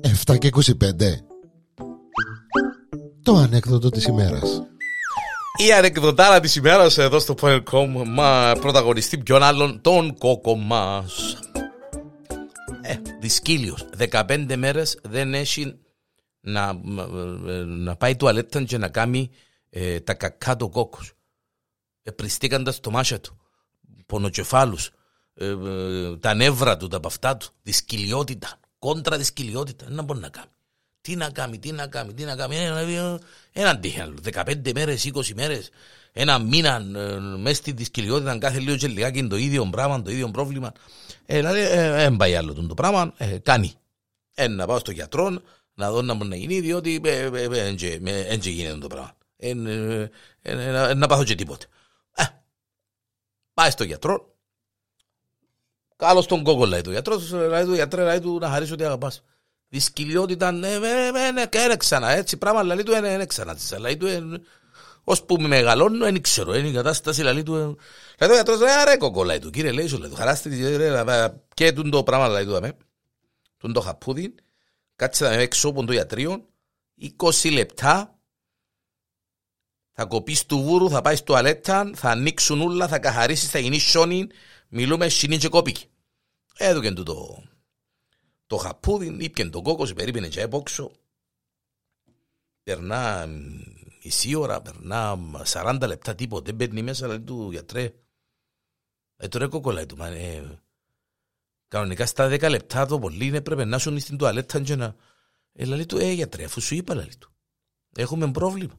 Εφτά και 25 Το ανέκδοτο της ημέρας Η ανεκδοτάρα της ημέρας εδώ στο Power.com μα πρωταγωνιστεί ποιον άλλον τον κόκο μας. Ε, δυσκύλιος. 15 μέρες δεν έχει να, να πάει τουαλέτα και να κάνει ε, τα κακά του κόκκος. Ε, πριστήκαν τα στομάχια του, πονοκεφάλους, ε, ε, τα νεύρα του, τα παυτά του, δυσκυλιότητα, κόντρα δυσκυλιότητα. Δεν μπορεί να κάνει. Τι να κάνει, τι να κάνει, τι να κάνει. Ένα, ένα τύχη 15 μέρες, 20 μέρες, ένα μήνα ε, μέσα στη δυσκυλιότητα, κάθε λίγο και λιγάκι το ίδιο πράγμα, το ίδιο πρόβλημα. Ε, δηλαδή, δεν ε, πάει άλλο το πράγμα, ε, κάνει. Ε, να πάω στο γιατρό, να δω να μπορεί να γίνει, διότι δεν γίνεται το πράγμα. Να πάθω και τίποτε. Πάει στο γιατρό, Καλώς τον κόκο λέει του γιατρός, λέει του γιατρέ, λέει του να χαρίσω ότι αγαπάς. Δυσκυλιότητα, ναι, ναι, ναι, ναι, ξανά, έτσι πράγμα, λέει του, είναι ξανά, λέει του, ως που με μεγαλώνω, δεν ξέρω, είναι η κατάσταση, λέει του, λέει του γιατρός, ρε κόκο, λέει του, κύριε, λέει σου, λέει του, χαράστε, και τούν το πράγμα, λέει του, αμέ, τούν το χαπούδι, κάτσε να με έξω από το ιατρείο, 20 λεπτά, θα κοπείς του βούρου, θα πάεις στο αλέτα, θα ανοίξουν όλα, θα καθαρίσεις, θα γίνει σιόνι, μιλούμε σινή και κόπικη. Έδωκεν του το, το χαπούδι, ήπιεν το κόκκος, περίπαινε και έπόξω. Περνά μισή ώρα, περνά 40 λεπτά τίποτε, δεν παίρνει μέσα, λέει του γιατρέ. Ε, τώρα κόκκο, λέει του, μα, ε, κανονικά στα 10 λεπτά το πολύ έπρεπε να σου στην τουαλέτα και να... Ε, λέει του, ε, γιατρέ, αφού σου είπα, λέει του. Έχουμε πρόβλημα.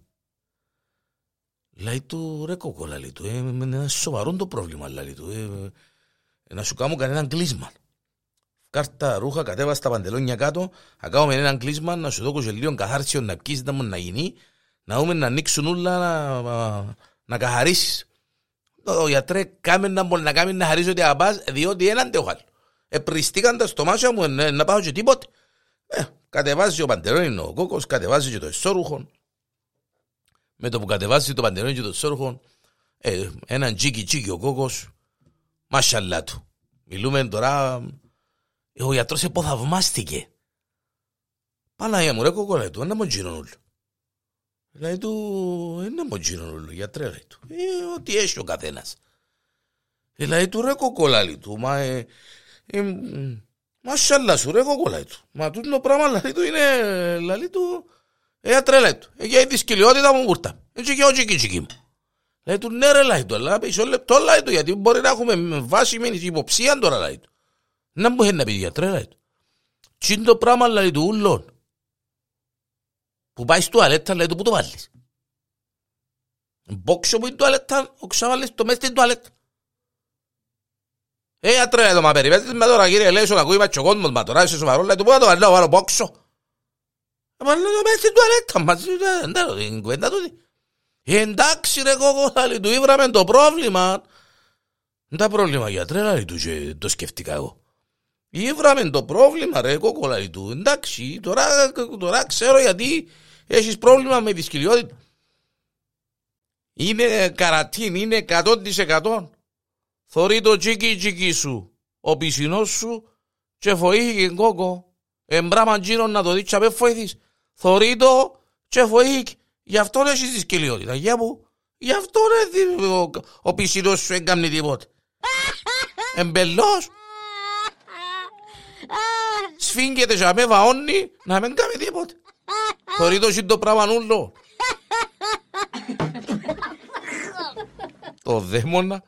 Λέει του, ρε κόκκο, λέει του, ε, είναι ένα σοβαρό το πρόβλημα, λέει του. Ε, ε, να σου κάνω κανέναν κλείσμα. Κάρτα, ρούχα, κατέβα στα παντελόνια κάτω, να κάνουμε έναν κλείσμα, να σου δώσω λίγο καθάρσιο να πιείς να μου να γίνει, να δούμε να ανοίξουν όλα, να, να, να καθαρίσεις. Το γιατρέ κάμε να μπορεί να κάνει να χαρίσω ότι αγαπάς, διότι έναν τέχο άλλο. Επριστήκαν τα στομάσια μου, ε, να πάω και τίποτε. Ε, κατεβάζει ο παντελόνι ο κόκκος, κατεβάζει και το εσώρουχο. Με το που κατεβάζει το παντελόνι και το εσώρουχο, ε, έναν τσίκι τσίκι ο κόκκος, μασχαλά του. Μιλούμε τώρα, ο γιατρός εποθαυμάστηκε. Παναγία μου ρε κοκκόλα του, ένα μοντζίνον ούλου. Λέει του, ένα μοντζίνον ούλου, γιατρέ λέει του. Ε, ό,τι έχει ο καθένας. Ε, λέει του ρε κοκκόλα του, μα ε, ε, Μασχαλά σου ρε κοκκόλα του. Μα τούτο το πράγμα λέει του είναι, λέει του, ε, τρέλα του. Ε, για τη σκυλιότητα μου κουρτά. Έτσι και ο τσίκι τσίκι μου. Λέει του ναι ρε λέει του, αλλά πίσω λεπτό λέει του, γιατί μπορεί να έχουμε βάσιμη υποψία τώρα λέει του. Να μου έχει να πει γιατρέ λέει του. Τι είναι το πράγμα λέει του ούλον. Που πάει στο τουαλέτα λέει του που το βάλεις. Μπόξο που είναι τουαλέτα, ο ξαβάλεις το μέσα στην τουαλέτα. Ε, γιατρέ λέει του, μα περιπέτεις με τώρα κύριε λέει σου να ακούει μα ο κόσμος, μα τώρα είσαι σοβαρός λέει του, πού να το βάλω, βάλω μπόξο. Ε, μα λέω μέσα στην τουαλέτα, μα δεν ξέρω την κουβέντα τούτη. Εντάξει ρε κόκο, του ήβραμε το πρόβλημα. Δεν τα πρόβλημα γιατρέ, λέει του και το σκεφτήκα εγώ. Ήβραμε το πρόβλημα ρε κόκο, λέει του. Εντάξει, τώρα, τώρα ξέρω γιατί έχεις πρόβλημα με τη σκυλιότητα. Είναι καρατίν, είναι 100%. Θωρεί το τσίκι τσίκι σου, ο πισινός σου και φοήθηκε κόκο. Εμπράμαν γίνον να το δείξει απέ φοήθεις. Θωρεί το και φοήθηκε. Γι' αυτό έχεις τη σκυλιότητα. Για που. Γι' αυτό ρε, ο, ο πισινός σου έγκαμνει τίποτε. Εμπελός. Σφίγγεται και με βαώνει να μην κάνει τίποτε. Θωρεί το το πράγμα νουλό. Το δαίμονα